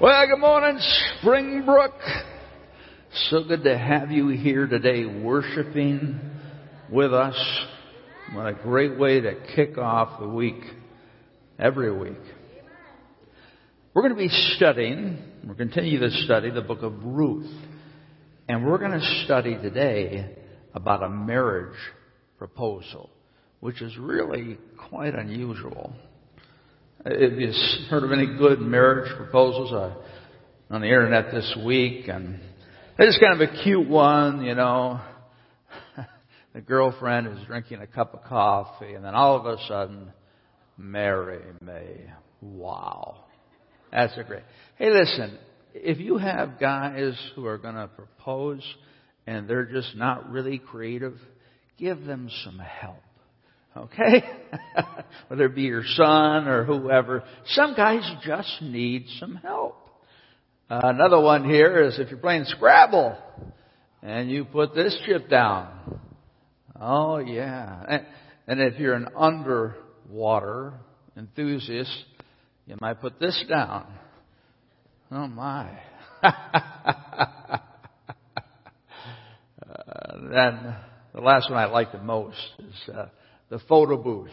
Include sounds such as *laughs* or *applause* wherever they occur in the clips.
Well, good morning, Springbrook. So good to have you here today worshiping with us. What a great way to kick off the week, every week. We're going to be studying, we'll continue to study the book of Ruth. And we're going to study today about a marriage proposal, which is really quite unusual. Have you heard of any good marriage proposals uh, on the internet this week? And it's kind of a cute one, you know. *laughs* the girlfriend is drinking a cup of coffee, and then all of a sudden, marry me. Wow. That's a great. Hey, listen, if you have guys who are going to propose and they're just not really creative, give them some help. Okay? *laughs* Whether it be your son or whoever. Some guys just need some help. Uh, another one here is if you're playing Scrabble and you put this chip down. Oh yeah. And, and if you're an underwater enthusiast, you might put this down. Oh my. *laughs* uh, then the last one I like the most is uh, the photo booth.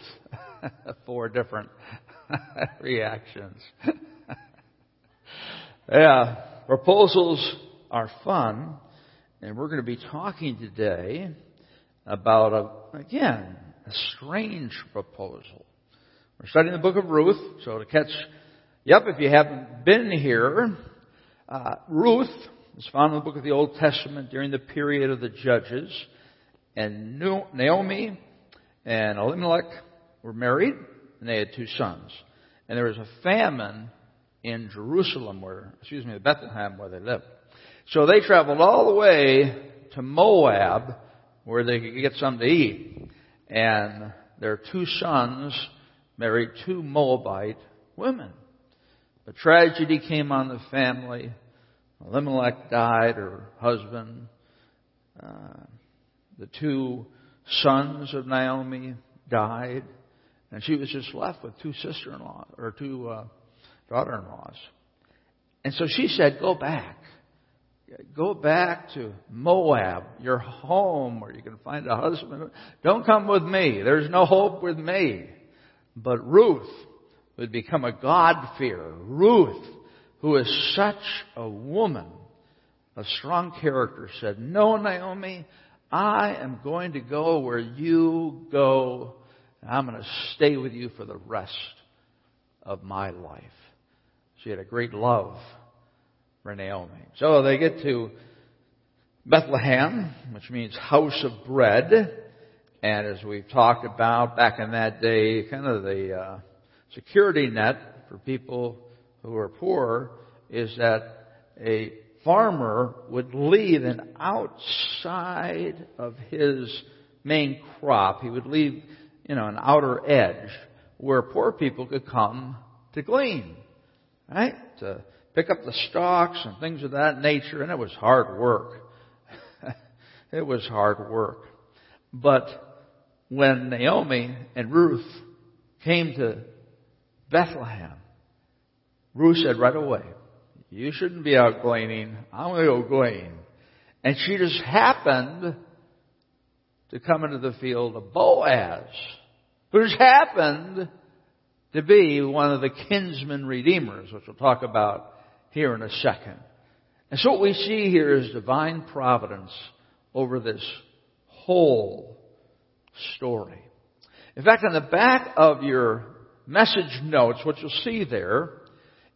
*laughs* Four different *laughs* reactions. *laughs* yeah, proposals are fun, and we're going to be talking today about a, again a strange proposal. We're studying the book of Ruth, so to catch Yep, if you haven't been here, uh, Ruth is found in the book of the Old Testament during the period of the Judges, and Naomi and Elimelech were married, and they had two sons. And there was a famine in Jerusalem, where, excuse me, Bethlehem, where they lived. So they traveled all the way to Moab, where they could get something to eat. And their two sons married two Moabite women. A tragedy came on the family. Elimelech died, her husband. Uh, the two sons of Naomi died, and she was just left with two sister-in-laws or two uh, daughter-in-laws. And so she said, "Go back, go back to Moab, your home, where you can find a husband. Don't come with me. There's no hope with me." But Ruth would become a God-fearer. Ruth, who is such a woman, a strong character, said, "No, Naomi." I am going to go where you go. And I'm going to stay with you for the rest of my life. She had a great love for Naomi. So they get to Bethlehem, which means house of bread. And as we've talked about back in that day, kind of the uh, security net for people who are poor is that a farmer would leave an outside of his main crop. He would leave, you know, an outer edge where poor people could come to glean, right? To pick up the stalks and things of that nature, and it was hard work. *laughs* it was hard work. But when Naomi and Ruth came to Bethlehem, Ruth said right away, you shouldn't be out gleaning. I'm going to go glean. And she just happened to come into the field of Boaz, who just happened to be one of the kinsman redeemers, which we'll talk about here in a second. And so what we see here is divine providence over this whole story. In fact, on the back of your message notes, what you'll see there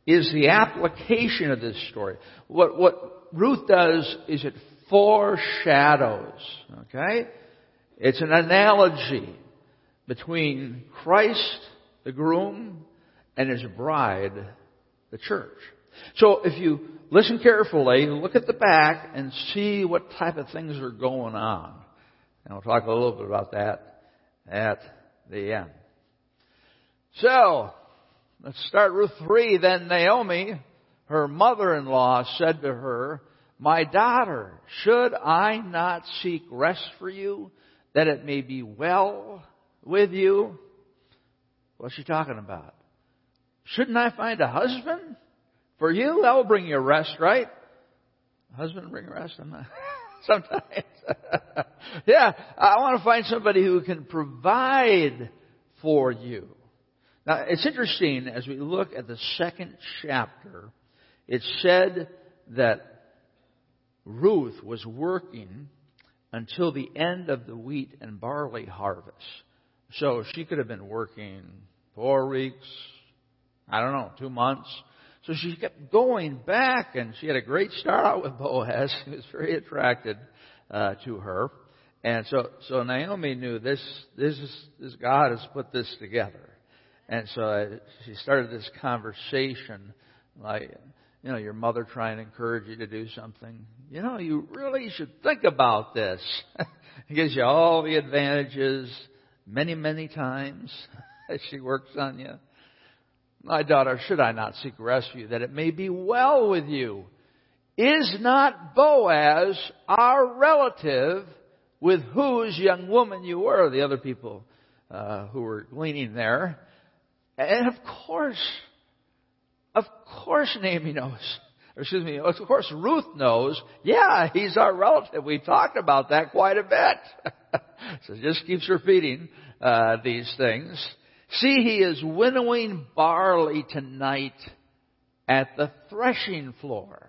is the application of this story. What, what Ruth does is it foreshadows, okay? It's an analogy between Christ, the groom, and his bride, the church. So if you listen carefully, look at the back and see what type of things are going on. And we'll talk a little bit about that at the end. So, Let's start Ruth 3. Then Naomi, her mother-in-law, said to her, My daughter, should I not seek rest for you, that it may be well with you? What's she talking about? Shouldn't I find a husband For you, that will bring you rest, right? Husband bring rest? *laughs* Sometimes. *laughs* yeah, I want to find somebody who can provide for you. Now, it's interesting as we look at the second chapter, it said that Ruth was working until the end of the wheat and barley harvest. So she could have been working four weeks, I don't know, two months. So she kept going back and she had a great start out with Boaz. *laughs* He was very attracted uh, to her. And so, so Naomi knew this, this is, this God has put this together. And so I, she started this conversation like, you know, your mother trying to encourage you to do something. You know, you really should think about this. *laughs* it gives you all the advantages many, many times *laughs* as she works on you. My daughter, should I not seek rescue that it may be well with you? Is not Boaz our relative with whose young woman you were? The other people uh, who were gleaning there. And of course, of course Naomi knows. Or excuse me, of course Ruth knows. Yeah, he's our relative. We talked about that quite a bit. *laughs* so just keeps repeating uh, these things. See, he is winnowing barley tonight at the threshing floor.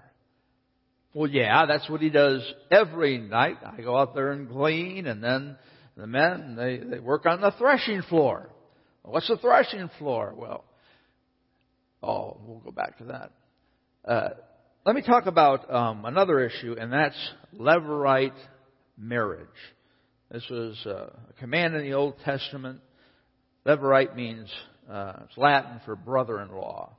Well, yeah, that's what he does every night. I go out there and glean, and then the men, they, they work on the threshing floor. What's the threshing floor? Well, oh, we'll go back to that. Uh, let me talk about um, another issue, and that's levirate marriage. This was uh, a command in the Old Testament Levirate means, uh, it's Latin for brother-in-law.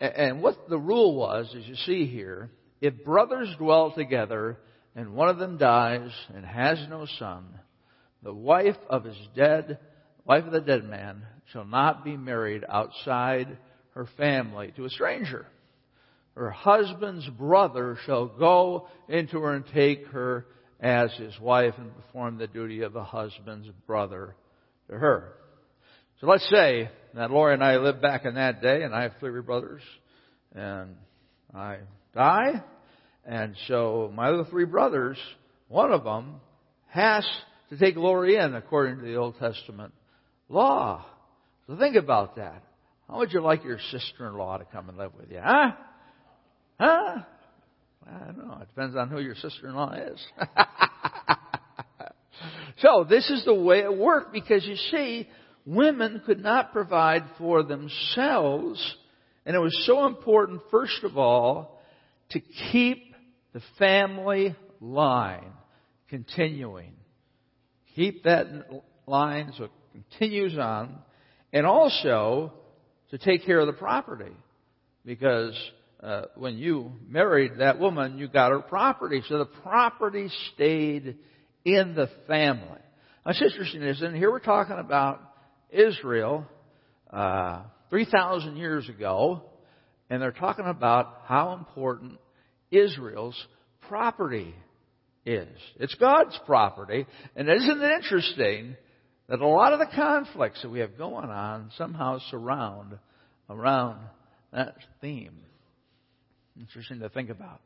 And, and what the rule was, as you see here, if brothers dwell together and one of them dies and has no son, the wife of his dead, wife of the dead man, shall not be married outside her family to a stranger. Her husband's brother shall go into her and take her as his wife and perform the duty of a husband's brother to her. So let's say that Lori and I live back in that day, and I have three brothers, and I die, and so my other three brothers, one of them has to take Lori in according to the Old Testament law. So think about that. How would you like your sister-in-law to come and live with you? Huh? Huh? I don't know. It depends on who your sister-in-law is. *laughs* so this is the way it worked because you see, women could not provide for themselves. And it was so important, first of all, to keep the family line continuing. Keep that line so it continues on. And also to take care of the property. Because uh, when you married that woman, you got her property. So the property stayed in the family. That's interesting, isn't it? Here we're talking about Israel uh, 3,000 years ago, and they're talking about how important Israel's property is. It's God's property, and isn't it interesting that a lot of the conflicts that we have going on somehow surround around that theme? Interesting to think about.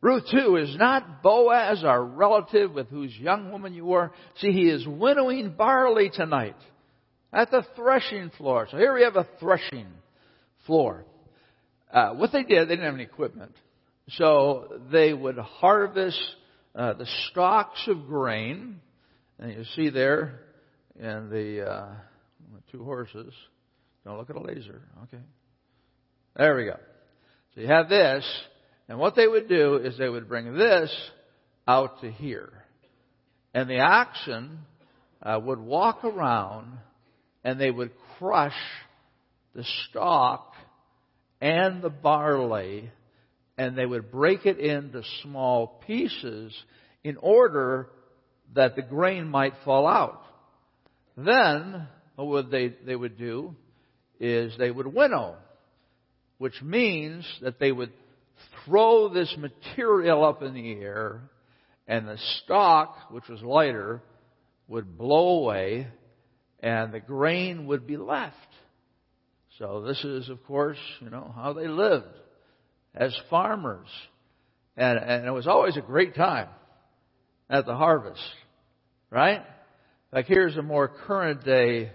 Ruth too is not Boaz, our relative with whose young woman you were. See, he is winnowing barley tonight at the threshing floor. So here we have a threshing floor. Uh, what they did, they didn't have any equipment. So they would harvest uh, the stalks of grain. And you see there in the uh, two horses. Don't look at a laser. Okay. There we go. So you have this. And what they would do is they would bring this out to here. And the oxen uh, would walk around and they would crush the stalk and the barley and they would break it into small pieces in order that the grain might fall out. Then, what they, they would do is they would winnow, which means that they would throw this material up in the air and the stalk, which was lighter, would blow away and the grain would be left. So this is, of course, you know, how they lived as farmers. And, and it was always a great time at the harvest, right? Like here's a more current day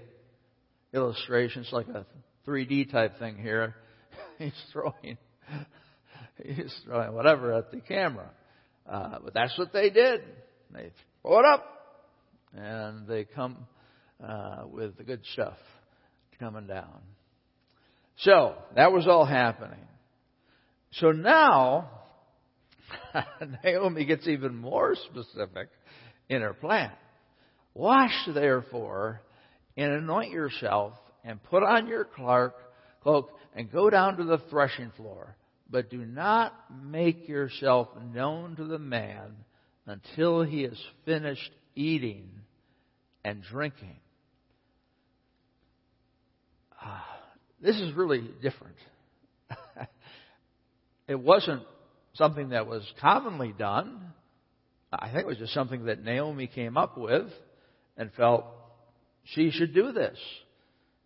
illustration. It's like a 3D type thing here. *laughs* He's throwing, he's throwing whatever at the camera. Uh, but that's what they did. They throw it up, and they come uh, with the good stuff coming down. So that was all happening. So now *laughs* Naomi gets even more specific in her plan. Wash therefore and anoint yourself and put on your cloak and go down to the threshing floor. But do not make yourself known to the man until he has finished eating and drinking. Ah, this is really different. *laughs* it wasn't something that was commonly done. I think it was just something that Naomi came up with and felt she should do this.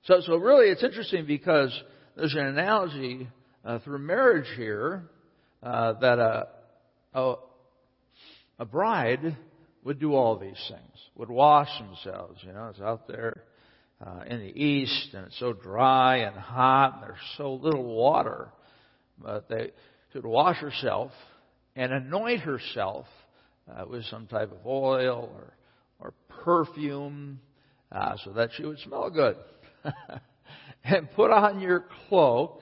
So, so really, it's interesting because there's an analogy uh, through marriage here uh, that a, a, a bride would do all these things, would wash themselves. You know, it's out there uh, in the east, and it's so dry and hot, and there's so little water. But they should wash herself and anoint herself uh, with some type of oil or, or perfume uh, so that she would smell good. *laughs* and put on your cloak.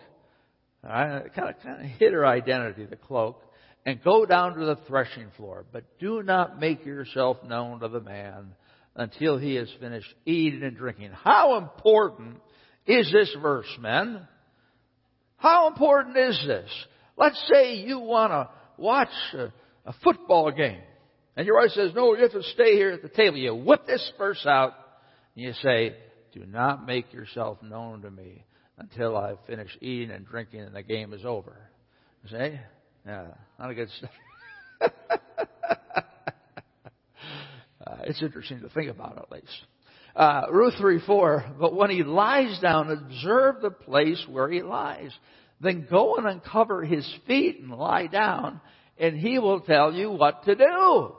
Right, kind of kind of hid her identity, the cloak, and go down to the threshing floor. But do not make yourself known to the man until he has finished eating and drinking. How important is this verse, men? How important is this? Let's say you want to watch a, a, football game, and your wife says, "No, you have to stay here at the table." You whip this verse out, and you say, "Do not make yourself known to me until I've finished eating and drinking and the game is over." You see? Yeah, not a good stuff. *laughs* uh, it's interesting to think about, at least. Uh, Ruth 3 4, but when he lies down, observe the place where he lies. Then go and uncover his feet and lie down, and he will tell you what to do.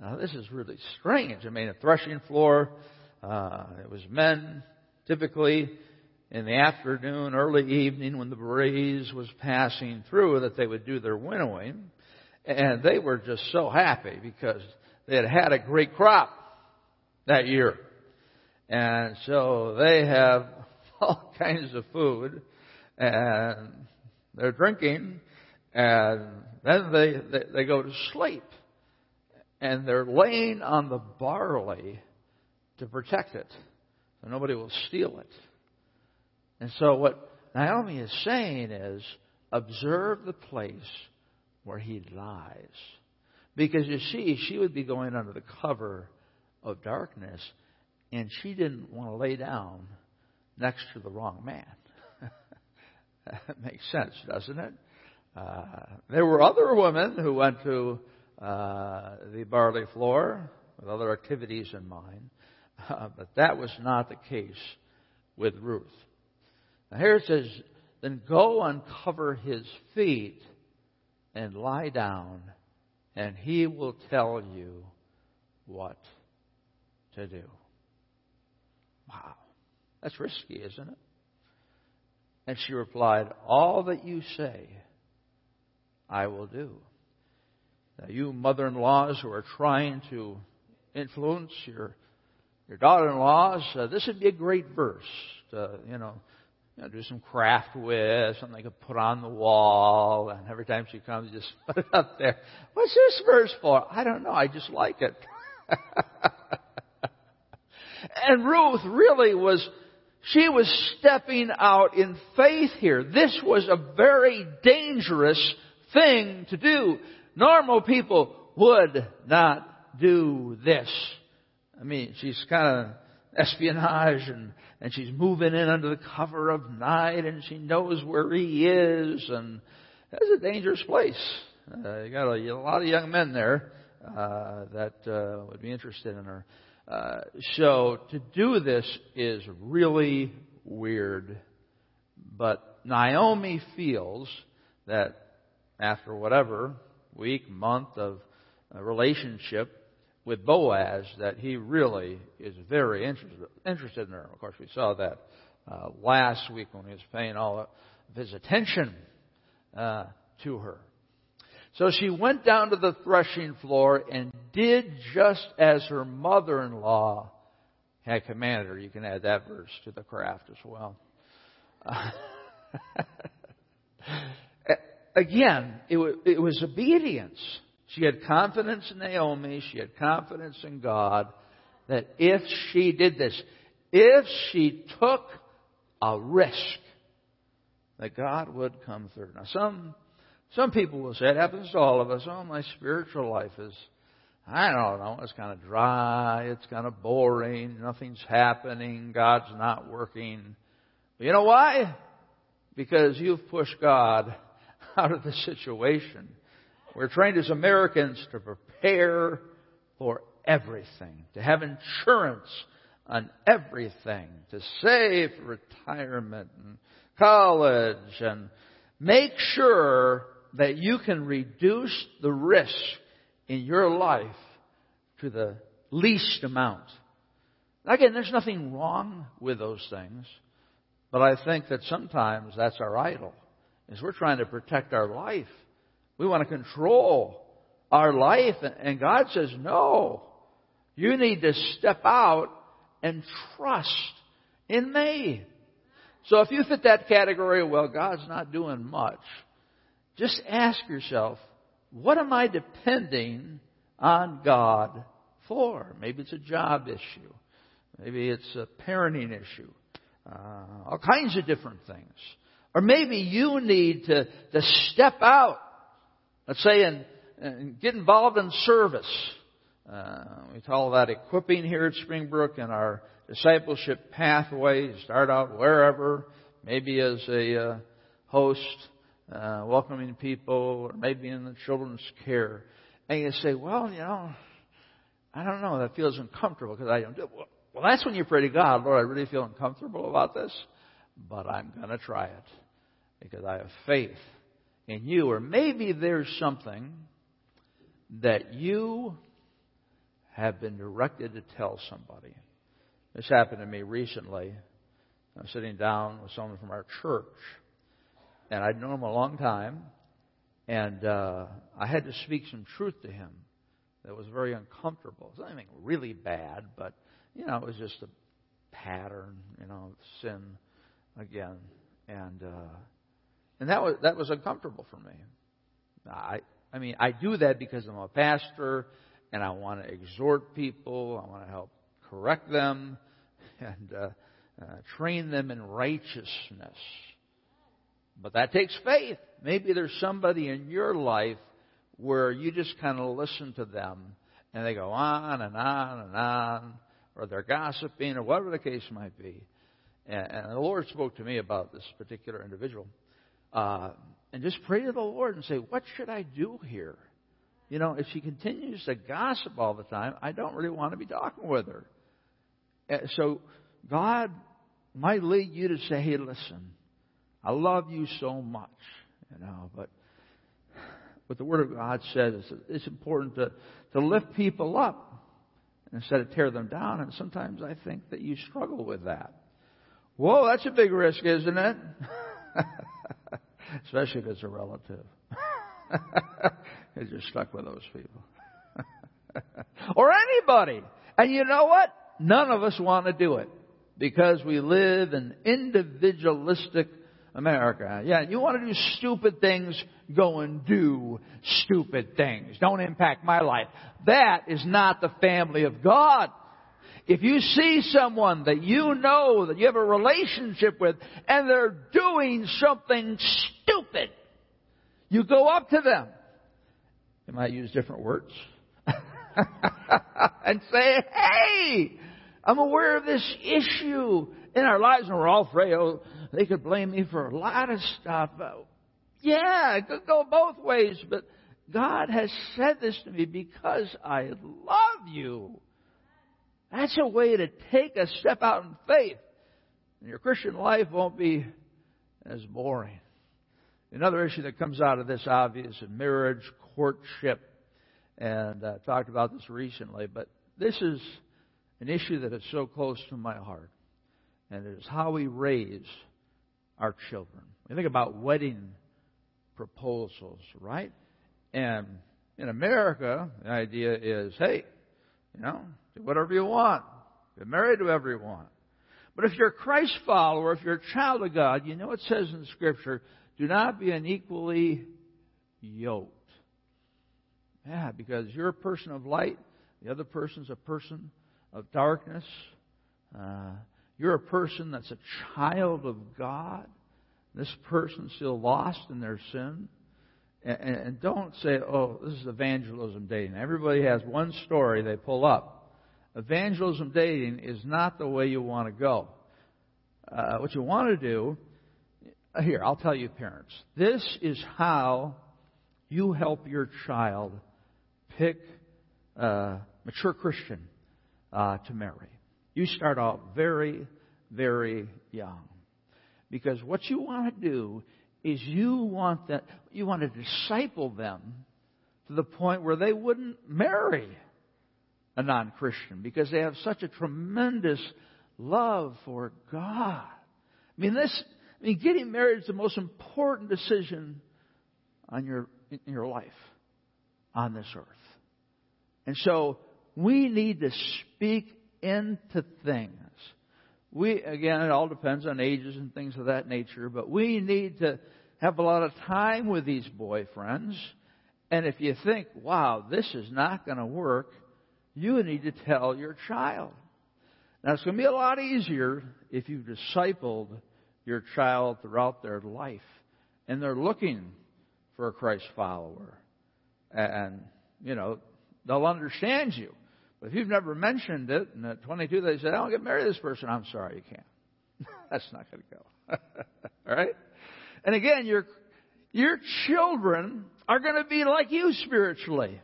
Now, this is really strange. I mean, a threshing floor, uh, it was men, typically in the afternoon, early evening, when the breeze was passing through, that they would do their winnowing. And they were just so happy because they had had a great crop that year. And so they have *laughs* all kinds of food and they're drinking and then they, they, they go to sleep and they're laying on the barley to protect it so nobody will steal it. And so what Naomi is saying is observe the place where he lies. Because you see, she would be going under the cover of darkness, and she didn't want to lay down next to the wrong man. *laughs* that makes sense, doesn't it? Uh, there were other women who went to uh, the barley floor with other activities in mind, uh, but that was not the case with Ruth. Now here it says, then go uncover his feet and lie down, and he will tell you what to do. Wow. That's risky, isn't it? And she replied, All that you say, I will do. Now, you mother in laws who are trying to influence your, your daughter in laws, uh, this would be a great verse to, you know, you know, do some craft with, something they could put on the wall, and every time she comes, just *laughs* put it up there. What's this verse for? I don't know, I just like it. *laughs* and Ruth really was, she was stepping out in faith here. This was a very dangerous thing to do. Normal people would not do this. I mean, she's kind of espionage and, and she's moving in under the cover of night and she knows where he is and that's a dangerous place. Uh, you got a, a, lot of young men there uh, that uh, would be interested in her. Uh, so to do this is really, weird. But Naomi feels that after whatever week, month of a relationship with Boaz, that he really is very interested, interested in her. Of course, we saw that uh, last week when he was paying all of his attention uh, to her. So she went down to the threshing floor and did just as her mother-in-law had commanded her. You can add that verse to the craft as well. *laughs* Again, it, w- it was obedience. She had confidence in Naomi. She had confidence in God that if she did this, if she took a risk, that God would come through. Now, some some people will say it happens to all of us. Oh, my spiritual life is, I don't know, it's kind of dry, it's kind of boring, nothing's happening, God's not working. But you know why? Because you've pushed God out of the situation. We're trained as Americans to prepare for everything, to have insurance on everything, to save retirement and college and make sure that you can reduce the risk in your life to the least amount. Again, there's nothing wrong with those things, but I think that sometimes that's our idol, is we're trying to protect our life. We want to control our life, and God says, no, you need to step out and trust in me. So if you fit that category, well, God's not doing much just ask yourself, what am I depending on God for? Maybe it's a job issue. Maybe it's a parenting issue. Uh, all kinds of different things. Or maybe you need to, to step out, let's say, and, and get involved in service. Uh, we call that equipping here at Springbrook in our discipleship pathway. Start out wherever, maybe as a uh, host, uh, welcoming people, or maybe in the children's care, and you say, well, you know, I don't know, that feels uncomfortable because I don't do it. Well, that's when you pray to God, Lord, I really feel uncomfortable about this, but I'm going to try it because I have faith in you. Or maybe there's something that you have been directed to tell somebody. This happened to me recently. I was sitting down with someone from our church and I'd known him a long time, and uh, I had to speak some truth to him that was very uncomfortable. It was nothing really bad, but you know, it was just a pattern, you know, sin again, and uh, and that was that was uncomfortable for me. I I mean, I do that because I'm a pastor, and I want to exhort people, I want to help correct them, *laughs* and uh, uh, train them in righteousness. But that takes faith. Maybe there's somebody in your life where you just kind of listen to them and they go on and on and on, or they're gossiping, or whatever the case might be. And, and the Lord spoke to me about this particular individual. Uh, and just pray to the Lord and say, What should I do here? You know, if she continues to gossip all the time, I don't really want to be talking with her. And so God might lead you to say, Hey, listen, I love you so much, you know, but what the Word of God says is it's important to, to lift people up instead of tear them down. And sometimes I think that you struggle with that. Whoa, that's a big risk, isn't it? *laughs* Especially if it's a relative. *laughs* You're stuck with those people. *laughs* or anybody. And you know what? None of us want to do it. Because we live in individualistic America. Yeah, you want to do stupid things, go and do stupid things. Don't impact my life. That is not the family of God. If you see someone that you know, that you have a relationship with, and they're doing something stupid, you go up to them. You might use different words. *laughs* and say, hey, I'm aware of this issue in our lives, and we're all frail. Oh, they could blame me for a lot of stuff. Oh, yeah, it could go both ways, but God has said this to me because I love you. That's a way to take a step out in faith. And your Christian life won't be as boring. Another issue that comes out of this, obvious, is marriage, courtship, and I talked about this recently. But this is an issue that is so close to my heart, and it is how we raise our children. We think about wedding proposals, right? And in America, the idea is, hey, you know, do whatever you want. Get married to whoever you want. But if you're a Christ follower, if you're a child of God, you know it says in Scripture, do not be unequally yoked. Yeah, because you're a person of light, the other person's a person of darkness. Uh, you're a person that's a child of God. This person's still lost in their sin. And, and don't say, oh, this is evangelism dating. Everybody has one story they pull up. Evangelism dating is not the way you want to go. Uh, what you want to do uh, here, I'll tell you, parents. This is how you help your child pick a mature Christian uh, to marry. You start out very, very young. Because what you want to do is you want that you want to disciple them to the point where they wouldn't marry a non-Christian because they have such a tremendous love for God. I mean this I mean, getting married is the most important decision on your, in your life on this earth. And so we need to speak into things. We, again, it all depends on ages and things of that nature, but we need to have a lot of time with these boyfriends. And if you think, wow, this is not going to work, you need to tell your child. Now, it's going to be a lot easier if you've discipled your child throughout their life. And they're looking for a Christ follower. And, you know, they'll understand you. But if you've never mentioned it, and at 22 they say, I don't get married to this person, I'm sorry, you can't. *laughs* That's not going to go. *laughs* All right? And again, your, your children are going to be like you spiritually.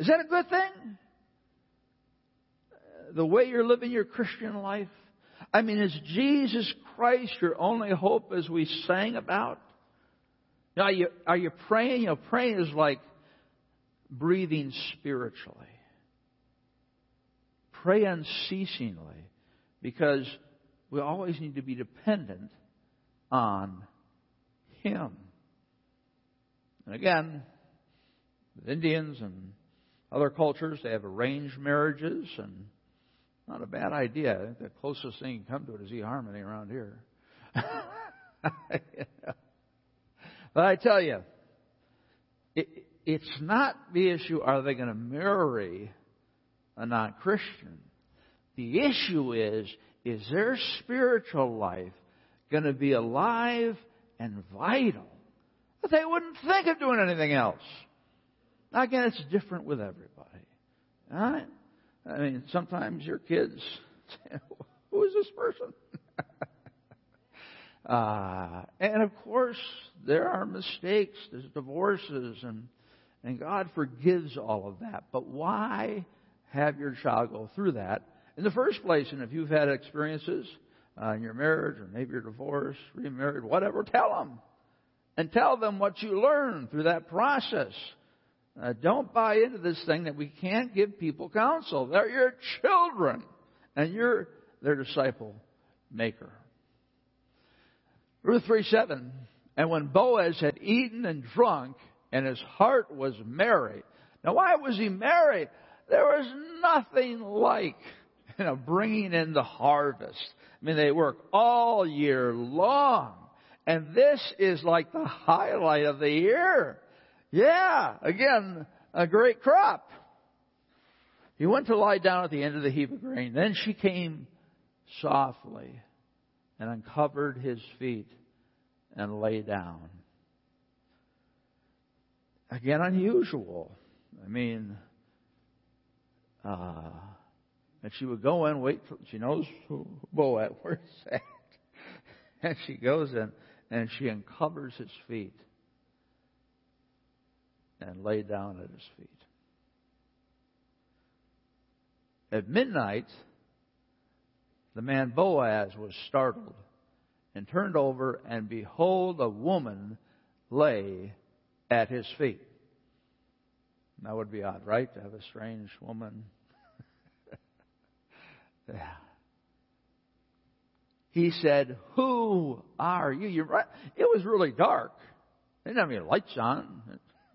Is that a good thing? The way you're living your Christian life? I mean, is Jesus Christ your only hope as we sang about? Now, are you, are you praying? You know, praying is like breathing spiritually. Pray unceasingly because we always need to be dependent on Him. And again, with Indians and other cultures, they have arranged marriages and not a bad idea. The closest thing you come to it is eHarmony around here. *laughs* But I tell you, it, it's not the issue are they going to marry a non Christian? The issue is is their spiritual life going to be alive and vital? That they wouldn't think of doing anything else. Again, it's different with everybody. All right? I mean, sometimes your kids say, Who is this person? *laughs* uh, and of course, there are mistakes, there's divorces, and, and God forgives all of that. But why have your child go through that in the first place? And if you've had experiences uh, in your marriage, or maybe you're divorced, remarried, whatever, tell them. And tell them what you learned through that process. Uh, don't buy into this thing that we can't give people counsel. They're your children, and you're their disciple maker. Ruth 3 7. And when Boaz had eaten and drunk, and his heart was merry. Now, why was he merry? There was nothing like you know, bringing in the harvest. I mean, they work all year long. And this is like the highlight of the year. Yeah, again, a great crop. He went to lie down at the end of the heap of grain. Then she came softly and uncovered his feet and lay down. Again, unusual. I mean, uh, and she would go in, wait, For, she knows who Boaz, where's *laughs* at. And she goes in and she uncovers his feet and lay down at his feet. At midnight, the man Boaz was startled and turned over, and behold, a woman lay at his feet. That would be odd, right? To have a strange woman. *laughs* yeah. He said, Who are you? You're right. It was really dark. They didn't have any lights on.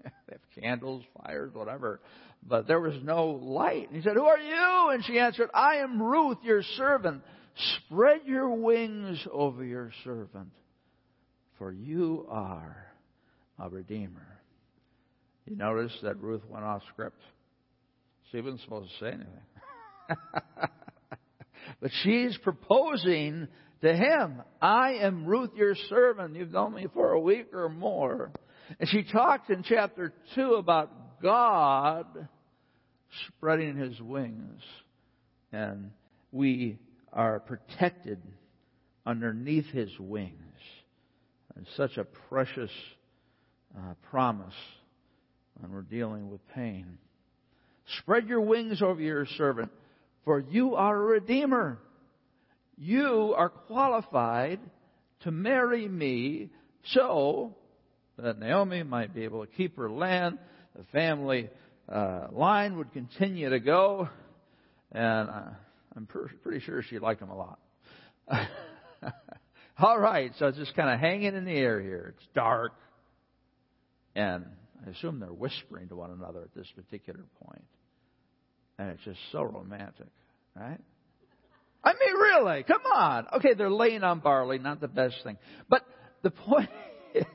*laughs* they have candles, fires, whatever. But there was no light. And he said, Who are you? And she answered, I am Ruth, your servant. Spread your wings over your servant, for you are a redeemer. You notice that Ruth went off script. She wasn't supposed to say anything. *laughs* but she's proposing to him, I am Ruth, your servant. You've known me for a week or more. And she talks in chapter 2 about God spreading his wings. And we are protected underneath his wings. And such a precious uh, promise when we're dealing with pain. Spread your wings over your servant, for you are a redeemer. You are qualified to marry me so that Naomi might be able to keep her land, the family uh, line would continue to go, and uh, I'm pretty sure she liked him a lot. *laughs* All right, so it's just kind of hanging in the air here. It's dark, and I assume they're whispering to one another at this particular point. And it's just so romantic, right? I mean, really, come on. Okay, they're laying on barley, not the best thing. But the point *laughs* is,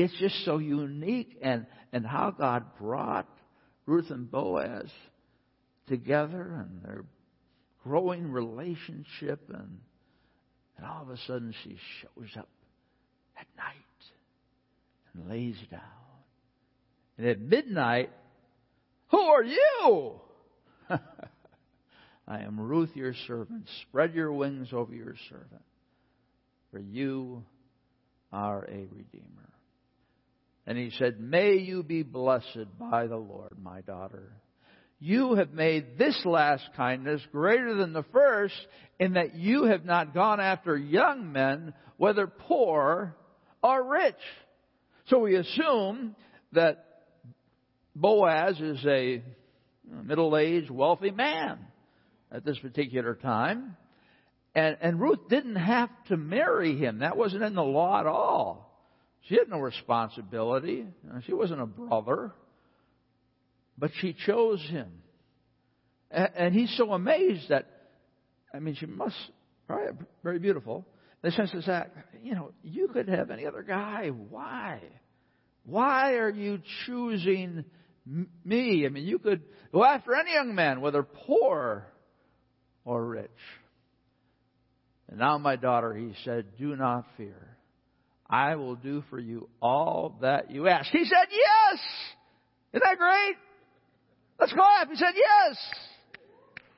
it's just so unique and, and how God brought Ruth and Boaz together and their growing relationship and, and all of a sudden she shows up at night and lays down. And at midnight, who are you? *laughs* I am Ruth, your servant. Spread your wings over your servant, for you are a redeemer. And he said, May you be blessed by the Lord, my daughter. You have made this last kindness greater than the first, in that you have not gone after young men, whether poor or rich. So we assume that Boaz is a middle aged, wealthy man at this particular time. And, and Ruth didn't have to marry him. That wasn't in the law at all. She had no responsibility. She wasn't a brother. But she chose him. And he's so amazed that, I mean, she must, right, very beautiful. The sense is that, you know, you could have any other guy. Why? Why are you choosing me? I mean, you could go after any young man, whether poor or rich. And now, my daughter, he said, do not fear. I will do for you all that you ask. He said, yes! Isn't that great? Let's clap. He said,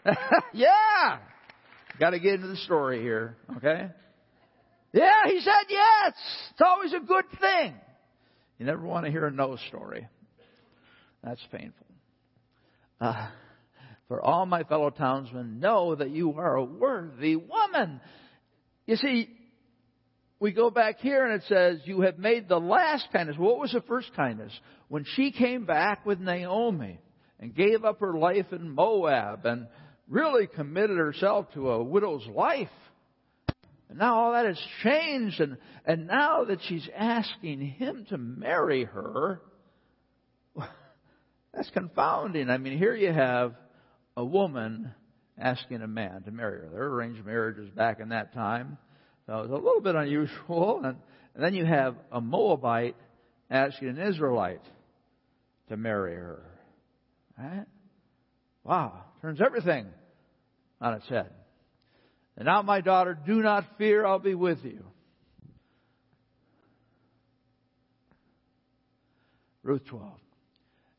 yes! *laughs* yeah! Got to get into the story here, okay? Yeah, he said yes! It's always a good thing. You never want to hear a no story. That's painful. Uh, for all my fellow townsmen know that you are a worthy woman. You see, we go back here and it says, You have made the last kindness. What was the first kindness? When she came back with Naomi and gave up her life in Moab and really committed herself to a widow's life. And now all that has changed, and, and now that she's asking him to marry her, *laughs* that's confounding. I mean, here you have a woman asking a man to marry her. There were arranged marriages back in that time. So it was a little bit unusual. And, *laughs* and then you have a Moabite asking an Israelite to marry her. Right? Wow. Turns everything on its head. And now, my daughter, do not fear, I'll be with you. Ruth 12.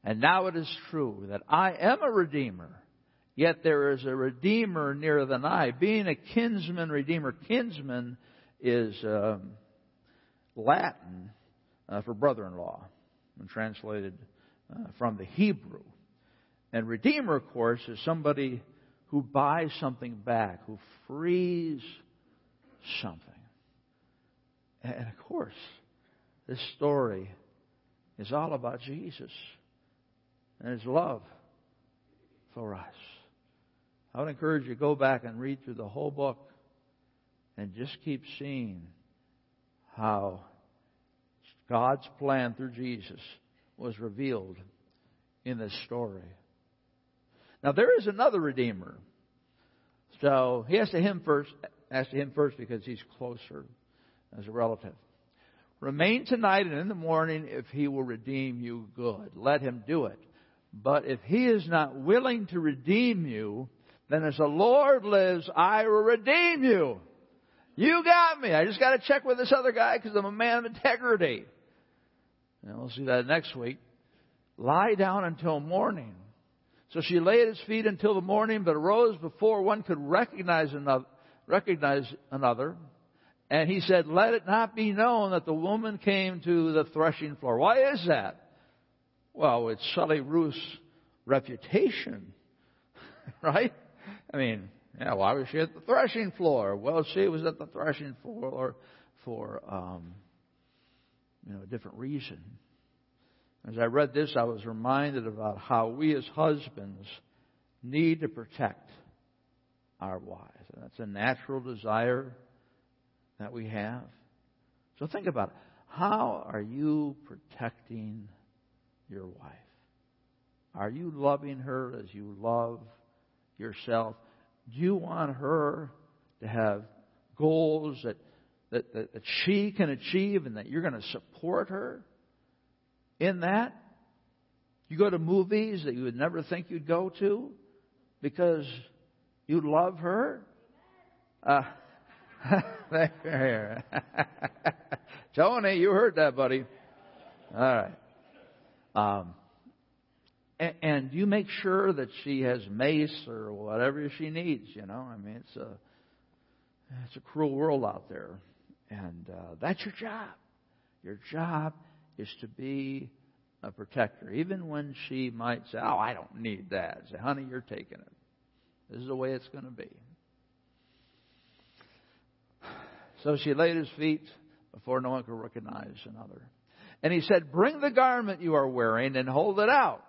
And now it is true that I am a redeemer Yet there is a redeemer nearer than I. Being a kinsman redeemer, kinsman is um, Latin uh, for brother-in-law, and translated uh, from the Hebrew. And redeemer, of course, is somebody who buys something back, who frees something. And of course, this story is all about Jesus and His love for us. I would encourage you to go back and read through the whole book and just keep seeing how God's plan through Jesus was revealed in this story. Now there is another Redeemer. So he has to him first, ask to him first because he's closer as a relative. Remain tonight and in the morning if he will redeem you good. Let him do it. But if he is not willing to redeem you, then as the Lord lives, I will redeem you. You got me. I just got to check with this other guy because I'm a man of integrity. And we'll see that next week. Lie down until morning. So she lay at his feet until the morning, but arose before one could recognize another. Recognize another. And he said, Let it not be known that the woman came to the threshing floor. Why is that? Well, it's Sully Ruth's reputation, *laughs* right? I mean, yeah, why was she at the threshing floor? Well, she was at the threshing floor for, um, you know, a different reason. As I read this, I was reminded about how we as husbands need to protect our wives. And that's a natural desire that we have. So think about it. How are you protecting your wife? Are you loving her as you love yourself? Do you want her to have goals that, that, that, that she can achieve and that you're going to support her in that? You go to movies that you would never think you'd go to because you love her? Uh, *laughs* *laughs* Tony, you heard that, buddy. All right. Um, and, you make sure that she has mace or whatever she needs. You know, I mean, it's a it's a cruel world out there, and uh, that's your job. Your job is to be a protector, even when she might say, "Oh, I don't need that." Say, "Honey, you're taking it. This is the way it's going to be." So she laid his feet before no one could recognize another. And he said, Bring the garment you are wearing and hold it out.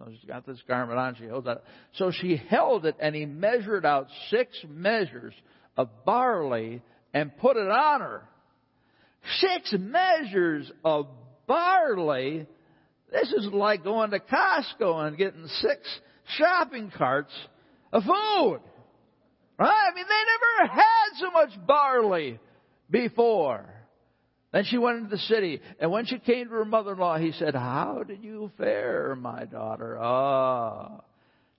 So she's got this garment on, she holds it. So she held it, and he measured out six measures of barley and put it on her. Six measures of barley. This is like going to Costco and getting six shopping carts of food. Right? I mean, they never had so much barley before. Then she went into the city, and when she came to her mother-in-law, he said, How did you fare, my daughter? Oh.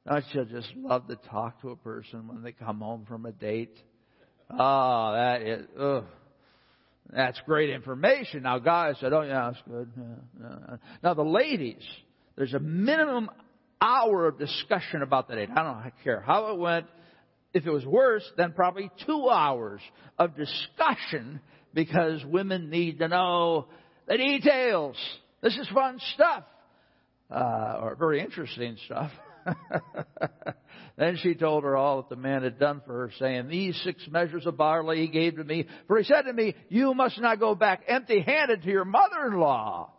Don't you just love to talk to a person when they come home from a date? Oh, that is, ugh. That's great information. Now, guys said, oh, yeah, that's good. Yeah, yeah. Now, the ladies, there's a minimum hour of discussion about the date. I don't care how it went. If it was worse, then probably two hours of discussion because women need to know the details. This is fun stuff, uh, or very interesting stuff. *laughs* then she told her all that the man had done for her, saying, These six measures of barley he gave to me, for he said to me, You must not go back empty handed to your mother in law.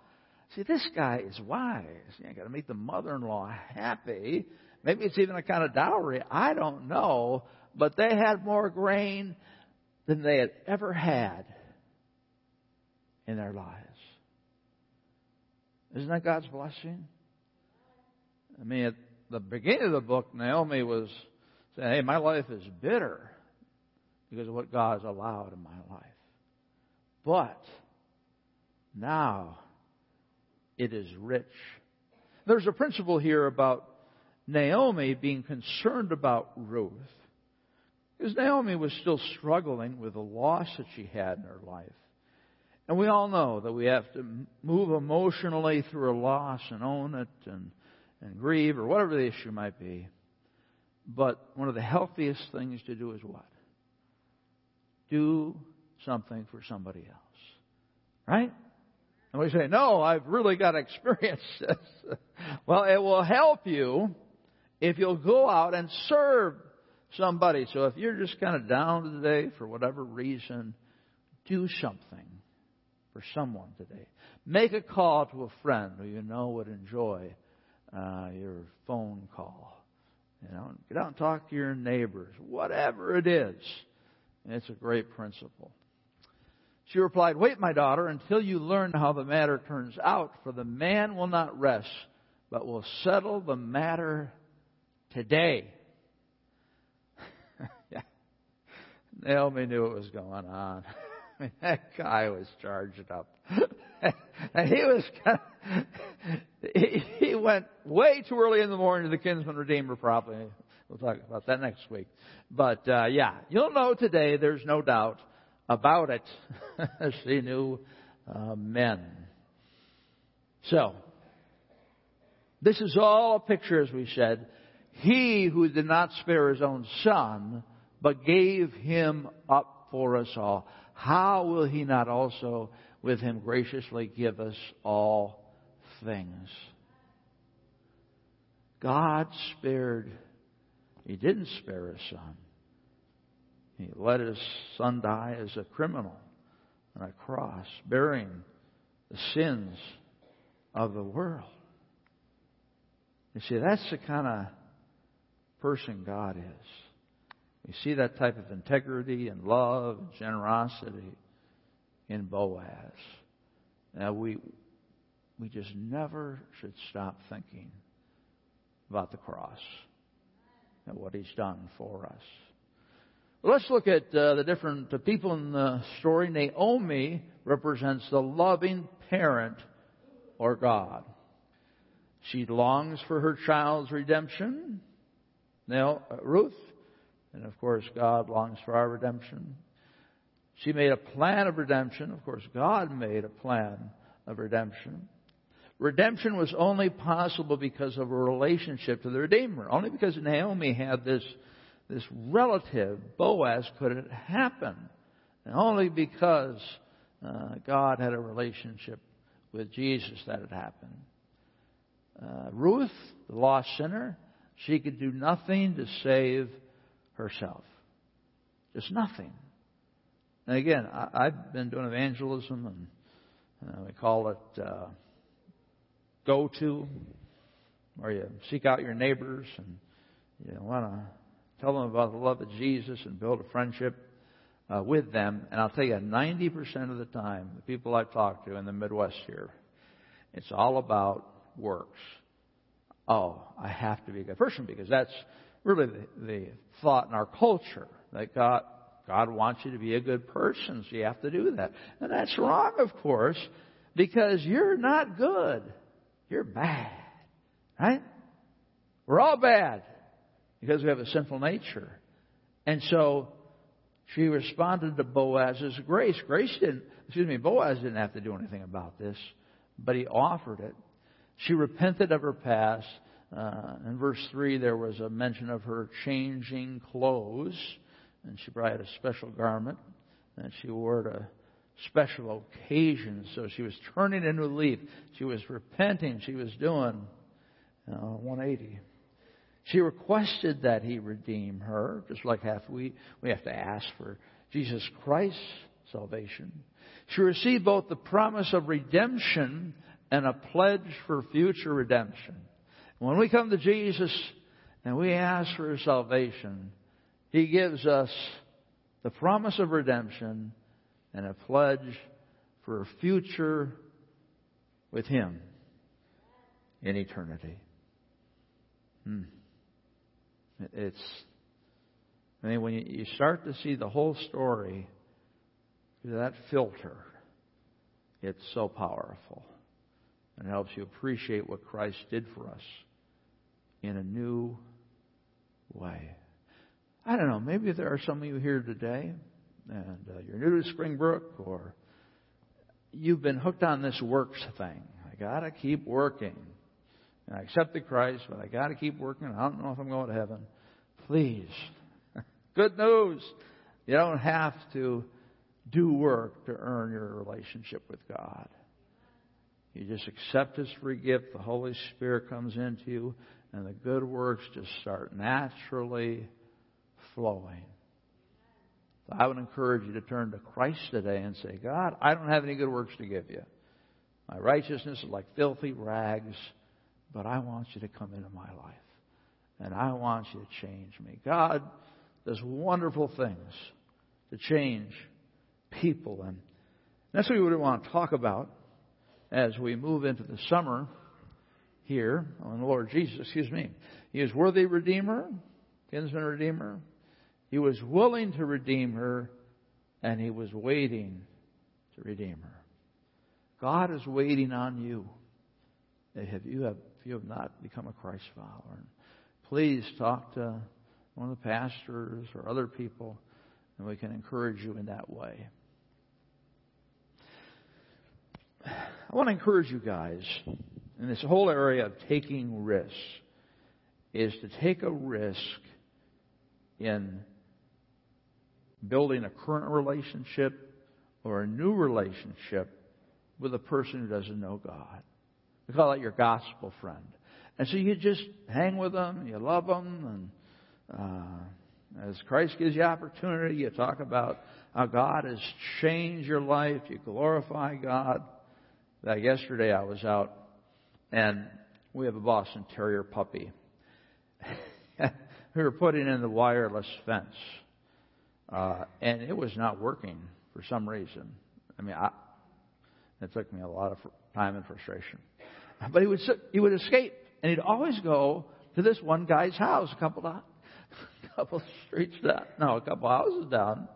See, this guy is wise. You got to make the mother in law happy. Maybe it's even a kind of dowry. I don't know. But they had more grain than they had ever had in their lives. Isn't that God's blessing? I mean, at the beginning of the book, Naomi was saying, Hey, my life is bitter because of what God's allowed in my life. But now it is rich. There's a principle here about Naomi being concerned about Ruth. Because Naomi was still struggling with the loss that she had in her life. And we all know that we have to move emotionally through a loss and own it and, and grieve or whatever the issue might be. But one of the healthiest things to do is what? Do something for somebody else. Right? And we say, no, I've really got to *laughs* experience this. well, it will help you if you'll go out and serve somebody. So if you're just kind of down today for whatever reason, do something for someone today. Make a call to a friend who you know would enjoy uh, your phone call. You know, get out and talk to your neighbors, whatever it is. it's a great principle. She replied, Wait, my daughter, until you learn how the matter turns out, for the man will not rest, but will settle the matter today. *laughs* yeah. Naomi knew what was going on. *laughs* Mean, *laughs* that guy was charged up. *laughs* and he was kind of, *laughs* he, he went way too early in the morning to the kinsman redeemer probably. We'll talk about that next week. But uh, yeah, you'll know today. There's no doubt about it. she knew uh, men. So this is all a picture, as we said. He who did not spare his own son, but gave him up for us all, how will he not also with him graciously give us all things? God spared, he didn't spare his son. He let his son die as a criminal on a cross, bearing the sins of the world. You see, that's the kind of person God is. We see that type of integrity and love and generosity in Boaz. Now we we just never should stop thinking about the cross and what he's done for us. Let's look at uh, the different people in the story. Naomi represents the loving parent or God. She longs for her child's redemption. Now, Ruth, and of course, God longs for our redemption. She made a plan of redemption. Of course, God made a plan of redemption. Redemption was only possible because of a relationship to the Redeemer. Only because Naomi had this, this relative, Boaz, could it happen. And only because uh, God had a relationship with Jesus that it happened. Uh, Ruth, the lost sinner, she could do nothing to save herself. Just nothing. And again, I, have been doing evangelism, and uh, we call it uh, go to, where you seek out your neighbors and you want to tell them about the love of Jesus and build a friendship uh, with them. And I'll tell you, 90% of the time, the people I've talked to in the Midwest here, it's all about works. Oh, I have to be a good person because that's really the, the thought in our culture that God, God wants you to be a good person, so you have to do that. And that's wrong, of course, because you're not good. You're bad. Right? We're all bad because we have a sinful nature. And so she responded to Boaz's grace. Grace didn't, excuse me, Boaz didn't have to do anything about this, but he offered it. She repented of her past. Uh, in verse 3, there was a mention of her changing clothes, and she probably had a special garment that she wore to special occasions. So she was turning into a leaf. She was repenting. She was doing know, 180. She requested that he redeem her, just like have we, we have to ask for Jesus Christ's salvation. She received both the promise of redemption and a pledge for future redemption. When we come to Jesus and we ask for salvation, He gives us the promise of redemption and a pledge for a future with Him in eternity. Hmm. It's, I mean, when you start to see the whole story through that filter, it's so powerful and helps you appreciate what Christ did for us in a new way. I don't know, maybe there are some of you here today, and uh, you're new to Springbrook, or you've been hooked on this works thing. I gotta keep working. And I accepted Christ, but I gotta keep working. I don't know if I'm going to heaven. Please. *laughs* Good news. You don't have to do work to earn your relationship with God. You just accept His free gift. The Holy Spirit comes into you, and the good works just start naturally flowing. So I would encourage you to turn to Christ today and say, God, I don't have any good works to give you. My righteousness is like filthy rags, but I want you to come into my life. And I want you to change me. God does wonderful things to change people. And that's what we would want to talk about as we move into the summer here on the Lord Jesus, excuse me. He is worthy Redeemer, kinsman Redeemer. He was willing to redeem her, and he was waiting to redeem her. God is waiting on you. If you have, if you have not become a Christ follower, please talk to one of the pastors or other people, and we can encourage you in that way. I want to encourage you guys in this whole area of taking risks is to take a risk in building a current relationship or a new relationship with a person who doesn't know God. We call that your gospel friend. And so you just hang with them, you love them, and uh, as Christ gives you opportunity, you talk about how God has changed your life, you glorify God. That yesterday I was out, and we have a Boston Terrier puppy. *laughs* we were putting in the wireless fence, uh, and it was not working for some reason. I mean, I, it took me a lot of time and frustration. But he would he would escape, and he'd always go to this one guy's house, a couple of, *laughs* couple streets down, no, a couple houses down,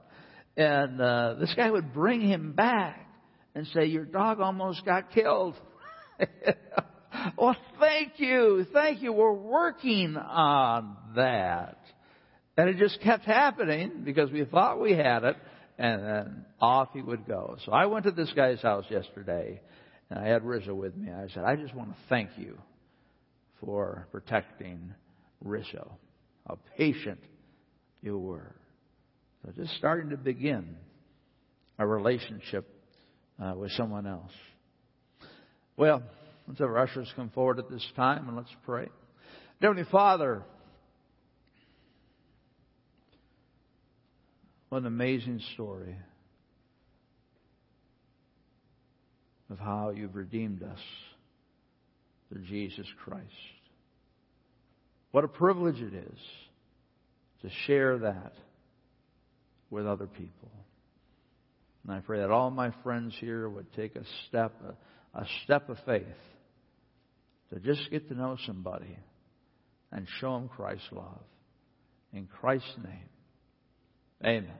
and uh, this guy would bring him back and say, Your dog almost got killed. *laughs* well, thank you. Thank you. We're working on that. And it just kept happening because we thought we had it, and then off he would go. So I went to this guy's house yesterday, and I had Rizzo with me. I said, I just want to thank you for protecting Rizzo. How patient you were. So just starting to begin a relationship uh, with someone else. Well, let's have ushers come forward at this time and let's pray. Heavenly Father, what an amazing story of how you've redeemed us through Jesus Christ. What a privilege it is to share that with other people. And I pray that all my friends here would take a step, a, a step of faith to just get to know somebody and show them Christ's love. In Christ's name, amen.